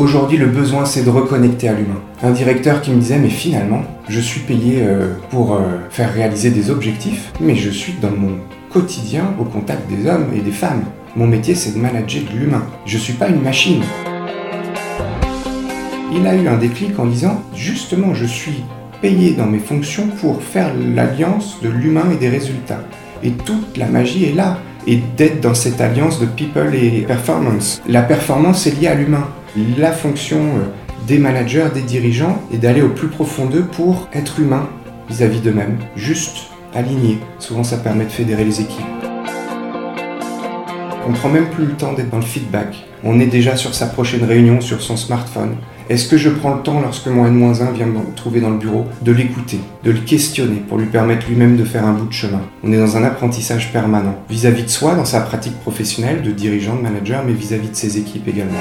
Aujourd'hui, le besoin, c'est de reconnecter à l'humain. Un directeur qui me disait, mais finalement, je suis payé euh, pour euh, faire réaliser des objectifs, mais je suis dans mon quotidien au contact des hommes et des femmes. Mon métier, c'est de manager de l'humain. Je ne suis pas une machine. Il a eu un déclic en disant, justement, je suis payé dans mes fonctions pour faire l'alliance de l'humain et des résultats. Et toute la magie est là, et d'être dans cette alliance de people et performance. La performance est liée à l'humain. La fonction euh, des managers, des dirigeants, est d'aller au plus profond d'eux pour être humain vis-à-vis d'eux-mêmes, juste, aligné. Souvent ça permet de fédérer les équipes. On prend même plus le temps d'être dans le feedback. On est déjà sur sa prochaine réunion sur son smartphone. Est-ce que je prends le temps, lorsque mon N-1 vient me trouver dans le bureau, de l'écouter, de le questionner pour lui permettre lui-même de faire un bout de chemin? On est dans un apprentissage permanent, vis-à-vis de soi, dans sa pratique professionnelle, de dirigeant, de manager, mais vis-à-vis de ses équipes également.